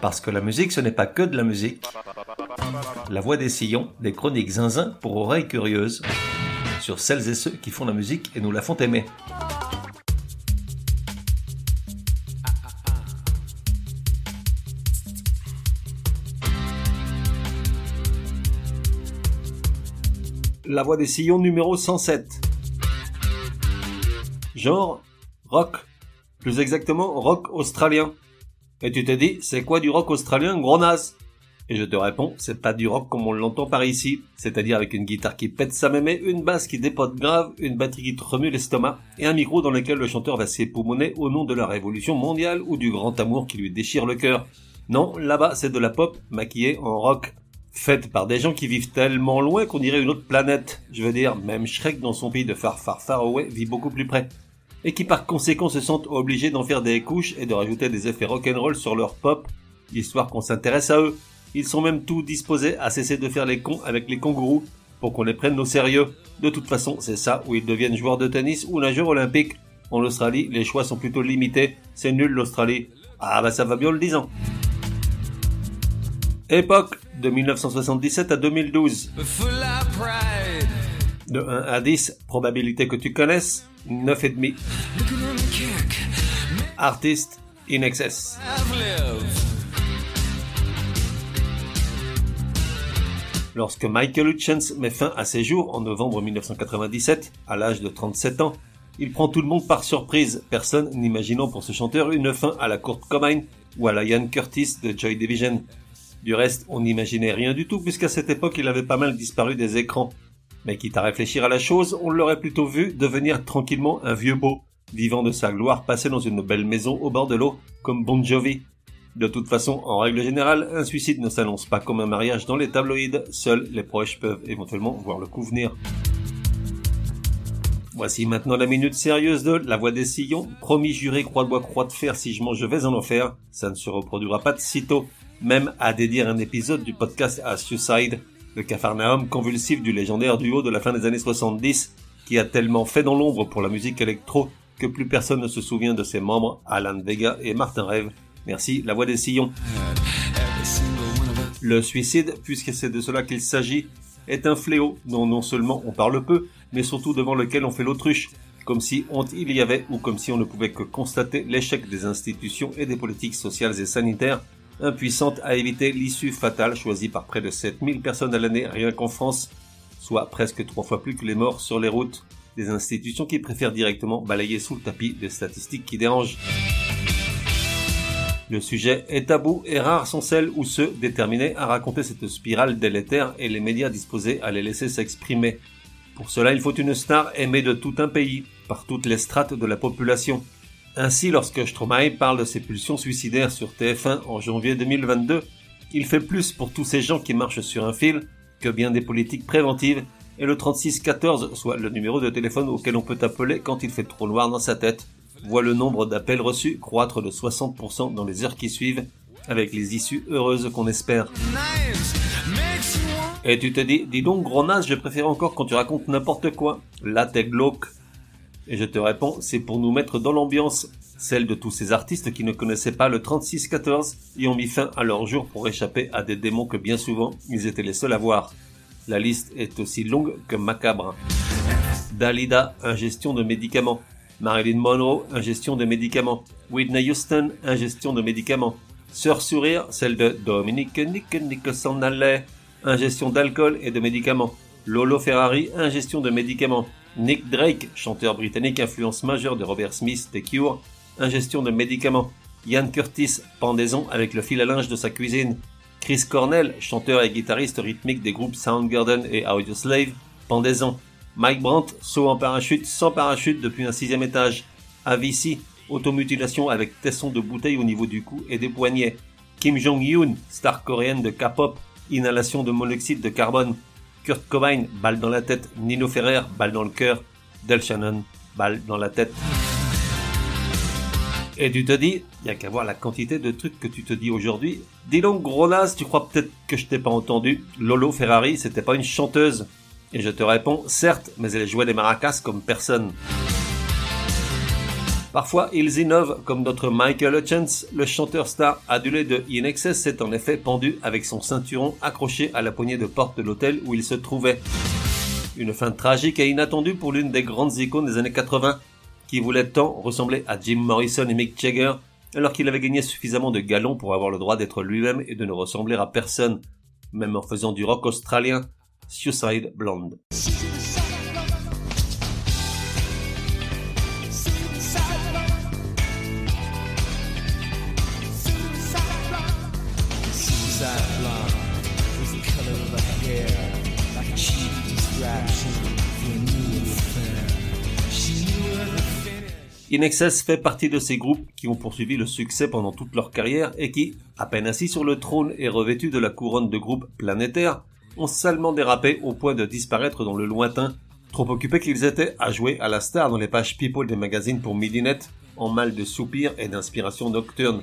Parce que la musique, ce n'est pas que de la musique. La voix des sillons, des chroniques zinzin pour oreilles curieuses, sur celles et ceux qui font la musique et nous la font aimer. La voix des sillons numéro 107. Genre, rock. Plus exactement, rock australien. Et tu te dis, c'est quoi du rock australien, gros naze? Et je te réponds, c'est pas du rock comme on l'entend par ici, c'est-à-dire avec une guitare qui pète sa mémé, une basse qui dépote grave, une batterie qui te remue l'estomac, et un micro dans lequel le chanteur va s'époumoner au nom de la révolution mondiale ou du grand amour qui lui déchire le cœur. Non, là-bas, c'est de la pop maquillée en rock. Faite par des gens qui vivent tellement loin qu'on dirait une autre planète. Je veux dire, même Shrek dans son pays de Far Far Far Away vit beaucoup plus près et qui par conséquent se sentent obligés d'en faire des couches et de rajouter des effets rock'n'roll sur leur pop, histoire qu'on s'intéresse à eux. Ils sont même tout disposés à cesser de faire les cons avec les kangourous pour qu'on les prenne au sérieux. De toute façon, c'est ça où ils deviennent joueurs de tennis ou nageurs olympiques. En Australie, les choix sont plutôt limités. C'est nul l'Australie. Ah bah ça va bien le disant. Époque de 1977 à 2012. De 1 à 10, probabilité que tu connaisses, 9,5. Artiste in excess. Lorsque Michael Hutchence met fin à ses jours en novembre 1997, à l'âge de 37 ans, il prend tout le monde par surprise, personne n'imaginant pour ce chanteur une fin à la Kurt Cobain ou à la Ian Curtis de Joy Division. Du reste, on n'imaginait rien du tout puisqu'à cette époque il avait pas mal disparu des écrans. Mais quitte à réfléchir à la chose, on l'aurait plutôt vu devenir tranquillement un vieux beau, vivant de sa gloire passé dans une belle maison au bord de l'eau, comme Bon Jovi. De toute façon, en règle générale, un suicide ne s'annonce pas comme un mariage dans les tabloïds, seuls les proches peuvent éventuellement voir le coup venir. Voici maintenant la minute sérieuse de La Voix des Sillons. Promis juré croix de bois croix de fer si je mange je vais en enfer. Ça ne se reproduira pas de sitôt. Même à dédier un épisode du podcast à Suicide, le cafarnaum convulsif du légendaire duo de la fin des années 70, qui a tellement fait dans l'ombre pour la musique électro que plus personne ne se souvient de ses membres, Alan Vega et Martin Rêve. Merci, la voix des sillons. Le suicide, puisque c'est de cela qu'il s'agit, est un fléau dont non seulement on parle peu, mais surtout devant lequel on fait l'autruche, comme si honte il y avait ou comme si on ne pouvait que constater l'échec des institutions et des politiques sociales et sanitaires impuissante à éviter l'issue fatale choisie par près de 7000 personnes à l'année rien qu'en France, soit presque trois fois plus que les morts sur les routes, des institutions qui préfèrent directement balayer sous le tapis des statistiques qui dérangent. Le sujet est tabou et rares sont celles ou ceux déterminés à raconter cette spirale délétère et les médias disposés à les laisser s'exprimer. Pour cela, il faut une star aimée de tout un pays, par toutes les strates de la population, ainsi, lorsque Stromae parle de ses pulsions suicidaires sur TF1 en janvier 2022, il fait plus pour tous ces gens qui marchent sur un fil que bien des politiques préventives et le 3614, soit le numéro de téléphone auquel on peut appeler quand il fait trop noir dans sa tête, voit le nombre d'appels reçus croître de 60% dans les heures qui suivent, avec les issues heureuses qu'on espère. Et tu te dis, dis donc gros naze, je préfère encore quand tu racontes n'importe quoi. Là t'es glauque. Et je te réponds, c'est pour nous mettre dans l'ambiance, celle de tous ces artistes qui ne connaissaient pas le 36-14 et ont mis fin à leur jour pour échapper à des démons que bien souvent ils étaient les seuls à voir. La liste est aussi longue que macabre. Dalida, ingestion de médicaments. Marilyn Monroe, ingestion de médicaments. Whitney Houston, ingestion de médicaments. Sœur Sourire, celle de Dominique Nick Nicholson Alley, ingestion d'alcool et de médicaments. Lolo Ferrari, ingestion de médicaments. Nick Drake, chanteur britannique influence majeure de Robert Smith The Cure, ingestion de médicaments. Ian Curtis, pendaison avec le fil à linge de sa cuisine. Chris Cornell, chanteur et guitariste rythmique des groupes Soundgarden et Audioslave, pendaison. Mike Brandt, saut en parachute sans parachute depuis un sixième étage. Avicii, automutilation avec tesson de bouteille au niveau du cou et des poignets. Kim Jong-un, star coréenne de K-pop, inhalation de monoxyde de carbone. Kurt Cobain, balle dans la tête. Nino Ferrer, balle dans le cœur. Del Shannon, balle dans la tête. Et tu te dis, il y a qu'à voir la quantité de trucs que tu te dis aujourd'hui. Dis donc, gros tu crois peut-être que je t'ai pas entendu. Lolo Ferrari, c'était pas une chanteuse. Et je te réponds, certes, mais elle jouait des maracas comme personne. Parfois, ils innovent, comme notre Michael Hutchins, le chanteur star adulé de In Excess s'est en effet pendu avec son ceinturon accroché à la poignée de porte de l'hôtel où il se trouvait. Une fin tragique et inattendue pour l'une des grandes icônes des années 80, qui voulait tant ressembler à Jim Morrison et Mick Jagger, alors qu'il avait gagné suffisamment de galons pour avoir le droit d'être lui-même et de ne ressembler à personne, même en faisant du rock australien, Suicide Blonde. In Excess fait partie de ces groupes qui ont poursuivi le succès pendant toute leur carrière et qui, à peine assis sur le trône et revêtus de la couronne de groupes planétaires, ont salement dérapé au point de disparaître dans le lointain, trop occupés qu'ils étaient à jouer à la star dans les pages people des magazines pour Midinet, en mal de soupirs et d'inspiration nocturne.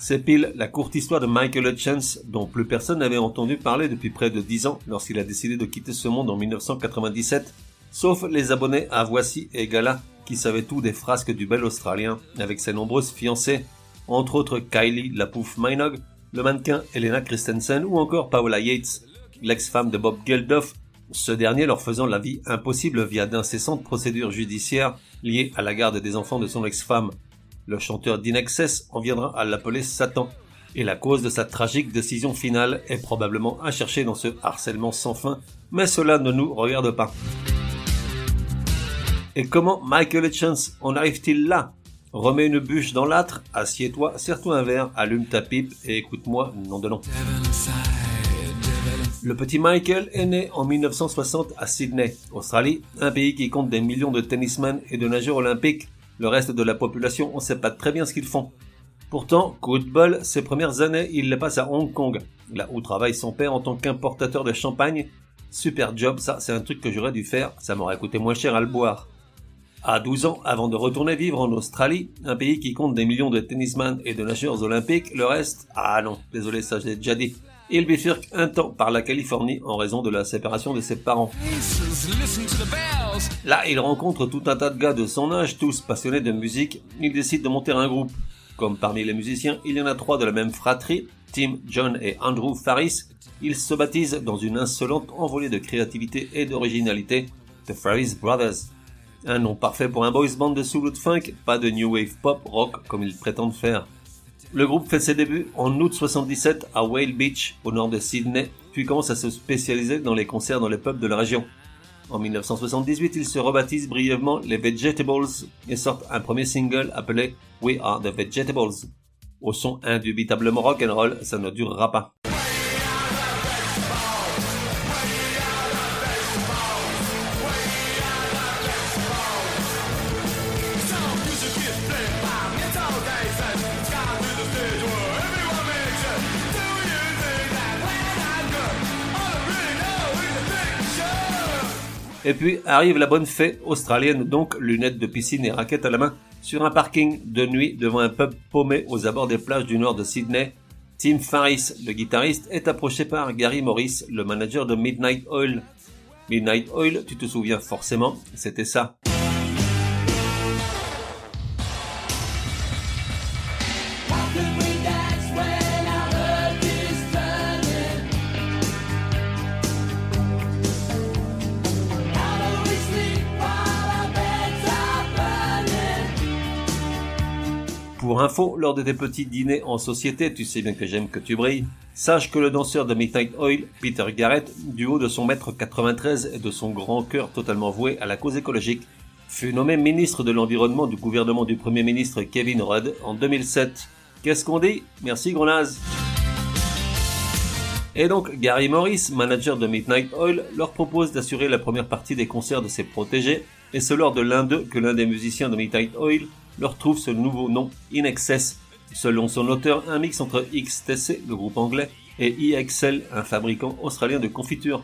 C'est pile la courte histoire de Michael Hutchins, dont plus personne n'avait entendu parler depuis près de dix ans lorsqu'il a décidé de quitter ce monde en 1997 sauf les abonnés à Voici et Gala qui savaient tout des frasques du bel Australien avec ses nombreuses fiancées, entre autres Kylie la pouffe Minogue, le mannequin Elena Christensen ou encore Paola Yates, l'ex-femme de Bob Geldof, ce dernier leur faisant la vie impossible via d'incessantes procédures judiciaires liées à la garde des enfants de son ex-femme. Le chanteur d'Inexcess en viendra à l'appeler Satan, et la cause de sa tragique décision finale est probablement à chercher dans ce harcèlement sans fin, mais cela ne nous regarde pas. Et comment Michael Hitchens en arrive-t-il là? Remets une bûche dans l'âtre, assieds-toi, serre-toi un verre, allume ta pipe et écoute-moi, nom de nom. Le petit Michael est né en 1960 à Sydney, Australie, un pays qui compte des millions de tennismen et de nageurs olympiques. Le reste de la population, on sait pas très bien ce qu'ils font. Pourtant, coup de bol, ses premières années, il les passe à Hong Kong, là où travaille son père en tant qu'importateur de champagne. Super job, ça, c'est un truc que j'aurais dû faire, ça m'aurait coûté moins cher à le boire à 12 ans avant de retourner vivre en Australie, un pays qui compte des millions de tennisman et de nageurs olympiques, le reste, ah non, désolé, ça j'ai déjà dit. Il bifurque un temps par la Californie en raison de la séparation de ses parents. Là, il rencontre tout un tas de gars de son âge, tous passionnés de musique. Il décide de monter un groupe. Comme parmi les musiciens, il y en a trois de la même fratrie, Tim, John et Andrew Faris. Ils se baptisent dans une insolente envolée de créativité et d'originalité, The Faris Brothers. Un nom parfait pour un boys band de soul funk, pas de new wave pop rock comme ils prétendent faire. Le groupe fait ses débuts en août 77 à Whale Beach, au nord de Sydney, puis commence à se spécialiser dans les concerts dans les pubs de la région. En 1978, ils se rebaptisent brièvement les Vegetables et sortent un premier single appelé We Are the Vegetables. Au son indubitablement rock and roll, ça ne durera pas. Et puis arrive la bonne fée australienne, donc lunettes de piscine et raquettes à la main, sur un parking de nuit devant un pub paumé aux abords des plages du nord de Sydney. Tim Farris, le guitariste, est approché par Gary Morris, le manager de Midnight Oil. Midnight Oil, tu te souviens forcément, c'était ça. Pour info, lors de tes petits dîners en société, tu sais bien que j'aime que tu brilles, sache que le danseur de Midnight Oil, Peter Garrett, du haut de son mètre 93 et de son grand cœur totalement voué à la cause écologique, fut nommé ministre de l'Environnement du gouvernement du Premier ministre Kevin Rudd en 2007. Qu'est-ce qu'on dit? Merci Grenaz et donc Gary Morris, manager de Midnight Oil, leur propose d'assurer la première partie des concerts de ses protégés, et c'est lors de l'un d'eux que l'un des musiciens de Midnight Oil leur trouve ce nouveau nom, In Excess, selon son auteur un mix entre XTC, le groupe anglais, et IXL, un fabricant australien de confiture.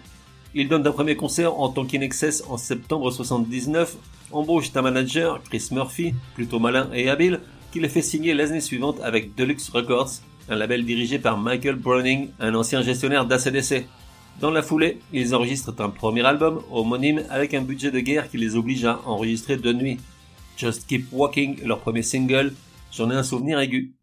Il donne un premier concert en tant qu'Inexcess en septembre 79, embauche un manager, Chris Murphy, plutôt malin et habile, qui les fait signer l'année suivante avec Deluxe Records, un label dirigé par Michael Browning, un ancien gestionnaire d'ACDC. Dans la foulée, ils enregistrent un premier album homonyme avec un budget de guerre qui les oblige à enregistrer de nuit. Just Keep Walking, leur premier single, j'en ai un souvenir aigu.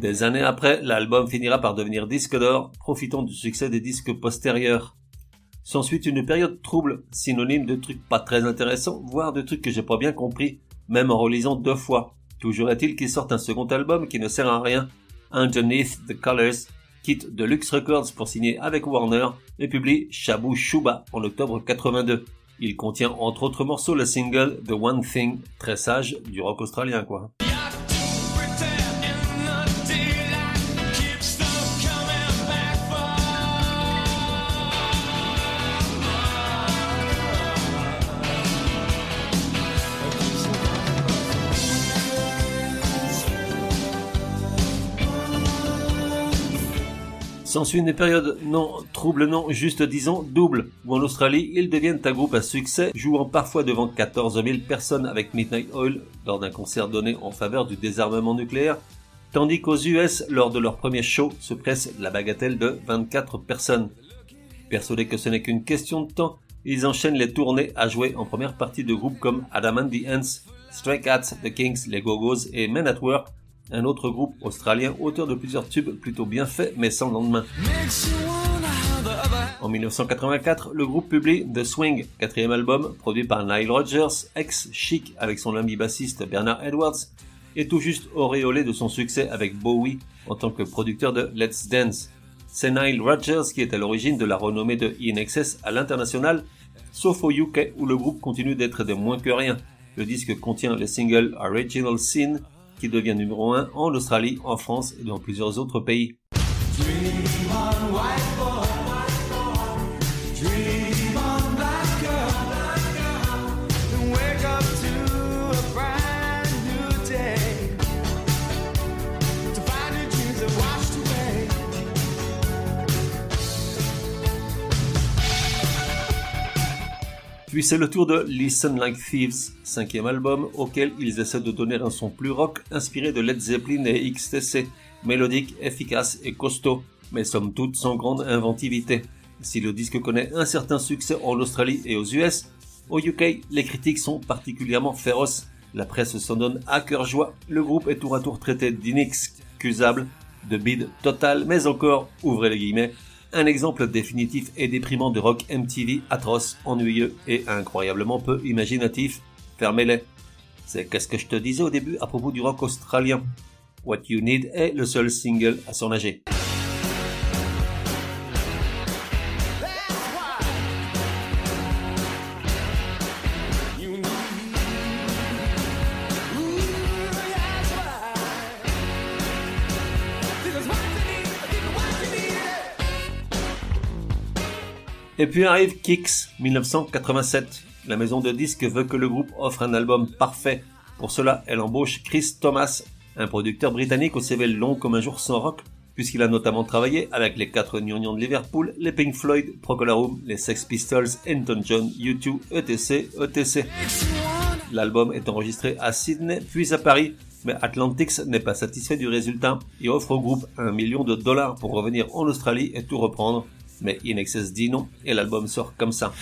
Des années après, l'album finira par devenir disque d'or, profitant du succès des disques postérieurs. S'ensuit une période trouble, synonyme de trucs pas très intéressants, voire de trucs que j'ai pas bien compris, même en relisant deux fois. Toujours est-il qu'il sorte un second album qui ne sert à rien, Underneath the Colors, quitte Deluxe Records pour signer avec Warner et publie Shabu Shuba en octobre 82. Il contient entre autres morceaux le single The One Thing, très sage du rock australien quoi. S'ensuit une période non trouble, non juste disons double, où en Australie ils deviennent un groupe à succès, jouant parfois devant 14 000 personnes avec Midnight Oil lors d'un concert donné en faveur du désarmement nucléaire, tandis qu'aux US, lors de leur premier show, se presse la bagatelle de 24 personnes. Persuadés que ce n'est qu'une question de temps, ils enchaînent les tournées à jouer en première partie de groupes comme Adam and the Ants, Stray Cats, The Kings, les Go-Go's et Men at Work, un autre groupe australien auteur de plusieurs tubes plutôt bien faits mais sans lendemain. En 1984, le groupe publie The Swing, quatrième album produit par Nile Rodgers, ex-Chic avec son ami bassiste Bernard Edwards, et tout juste auréolé de son succès avec Bowie en tant que producteur de Let's Dance. C'est Nile Rodgers qui est à l'origine de la renommée de In à l'international, sauf au UK où le groupe continue d'être de moins que rien. Le disque contient le single Original Sin qui devient numéro 1 en Australie, en France et dans plusieurs autres pays. Puis c'est le tour de Listen Like Thieves, cinquième album auquel ils essaient de donner un son plus rock inspiré de Led Zeppelin et XTC, mélodique, efficace et costaud, mais somme toute sans grande inventivité. Si le disque connaît un certain succès en Australie et aux US, au UK, les critiques sont particulièrement féroces. La presse s'en donne à cœur joie. Le groupe est tour à tour traité d'inexcusable, de bide total, mais encore, ouvrez les guillemets, un exemple définitif et déprimant de rock MTV atroce, ennuyeux et incroyablement peu imaginatif. Fermez-les. C'est qu'est-ce que je te disais au début à propos du rock australien. What You Need est le seul single à son âge. Et puis arrive Kicks 1987. La maison de disques veut que le groupe offre un album parfait. Pour cela, elle embauche Chris Thomas, un producteur britannique au CV long comme un jour sans rock, puisqu'il a notamment travaillé avec les quatre Gnonions de Liverpool, les Pink Floyd, Procolarum, les Sex Pistols, Anton John, U2, ETC, ETC. L'album est enregistré à Sydney, puis à Paris, mais Atlantics n'est pas satisfait du résultat et offre au groupe un million de dollars pour revenir en Australie et tout reprendre mais In Excess dit non et l'album sort comme ça.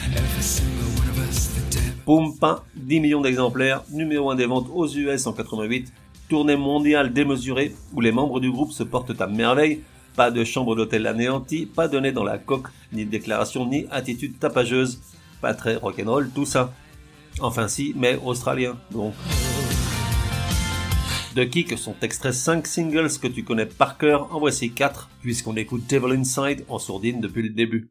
Boom, pain, 10 millions d'exemplaires, numéro 1 des ventes aux US en 88, tournée mondiale démesurée où les membres du groupe se portent à merveille, pas de chambre d'hôtel anéantie, pas de nez dans la coque, ni déclaration, ni attitude tapageuse, pas très rock'n'roll, tout ça. Enfin si, mais australien, donc de Kick sont extraits 5 singles que tu connais par cœur, en voici 4, puisqu'on écoute Devil Inside en sourdine depuis le début.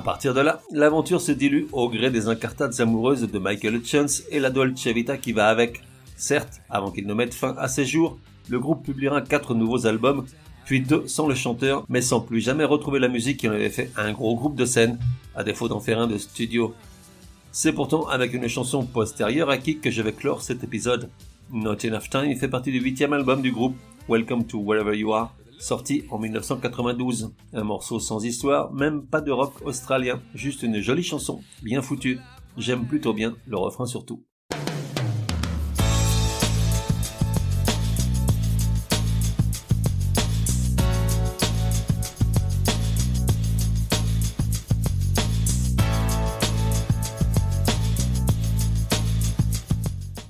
À partir de là, l'aventure se dilue au gré des incartades amoureuses de Michael Hutchins et la Dolce Vita qui va avec. Certes, avant qu'il ne mette fin à ses jours, le groupe publiera quatre nouveaux albums, puis deux sans le chanteur, mais sans plus jamais retrouver la musique qui en avait fait un gros groupe de scène, à défaut d'en faire un de studio. C'est pourtant avec une chanson postérieure à Kick que je vais clore cet épisode. Not Enough Time fait partie du huitième album du groupe, Welcome to Wherever You Are, sorti en 1992. Un morceau sans histoire, même pas de rock australien, juste une jolie chanson, bien foutue. J'aime plutôt bien le refrain surtout.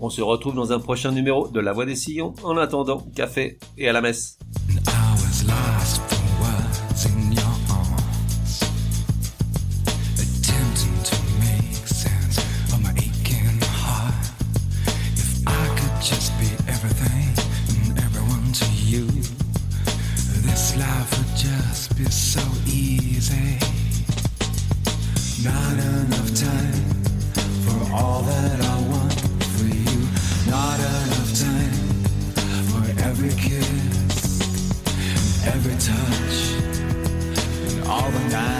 On se retrouve dans un prochain numéro de La Voix des Sillons. En attendant, café et à la messe. every kiss, every touch, and all the night.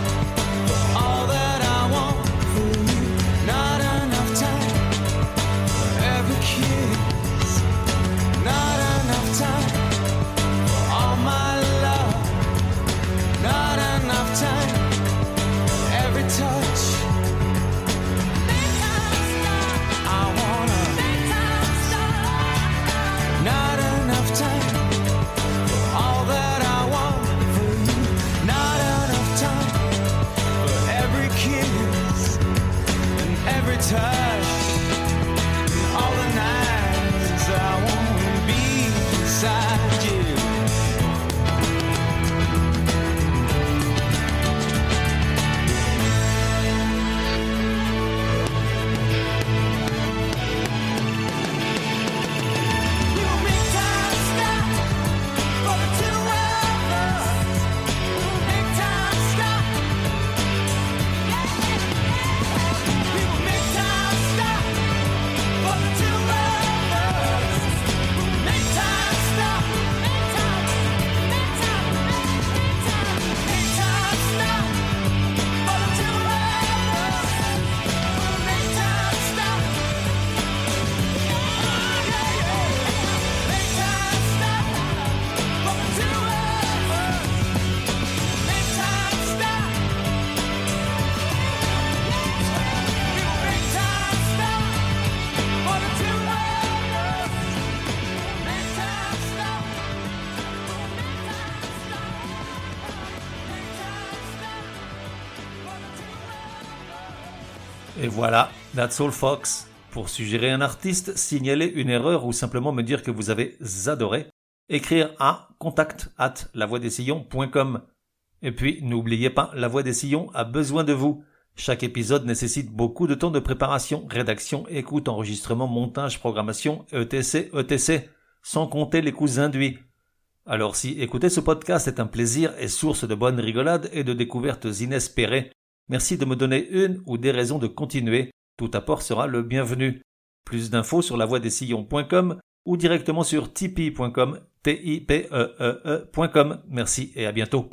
voilà, that's all Fox. Pour suggérer un artiste, signaler une erreur ou simplement me dire que vous avez adoré, écrire à contact at lavoidessillons.com. Et puis, n'oubliez pas, La Voix des Sillons a besoin de vous. Chaque épisode nécessite beaucoup de temps de préparation, rédaction, écoute, enregistrement, montage, programmation, etc., etc., sans compter les coûts induits. Alors si écouter ce podcast est un plaisir et source de bonnes rigolades et de découvertes inespérées, merci de me donner une ou des raisons de continuer. Tout apport sera le bienvenu. Plus d'infos sur lavoidessillons.com ou directement sur tipeee.com, e e, e Merci et à bientôt.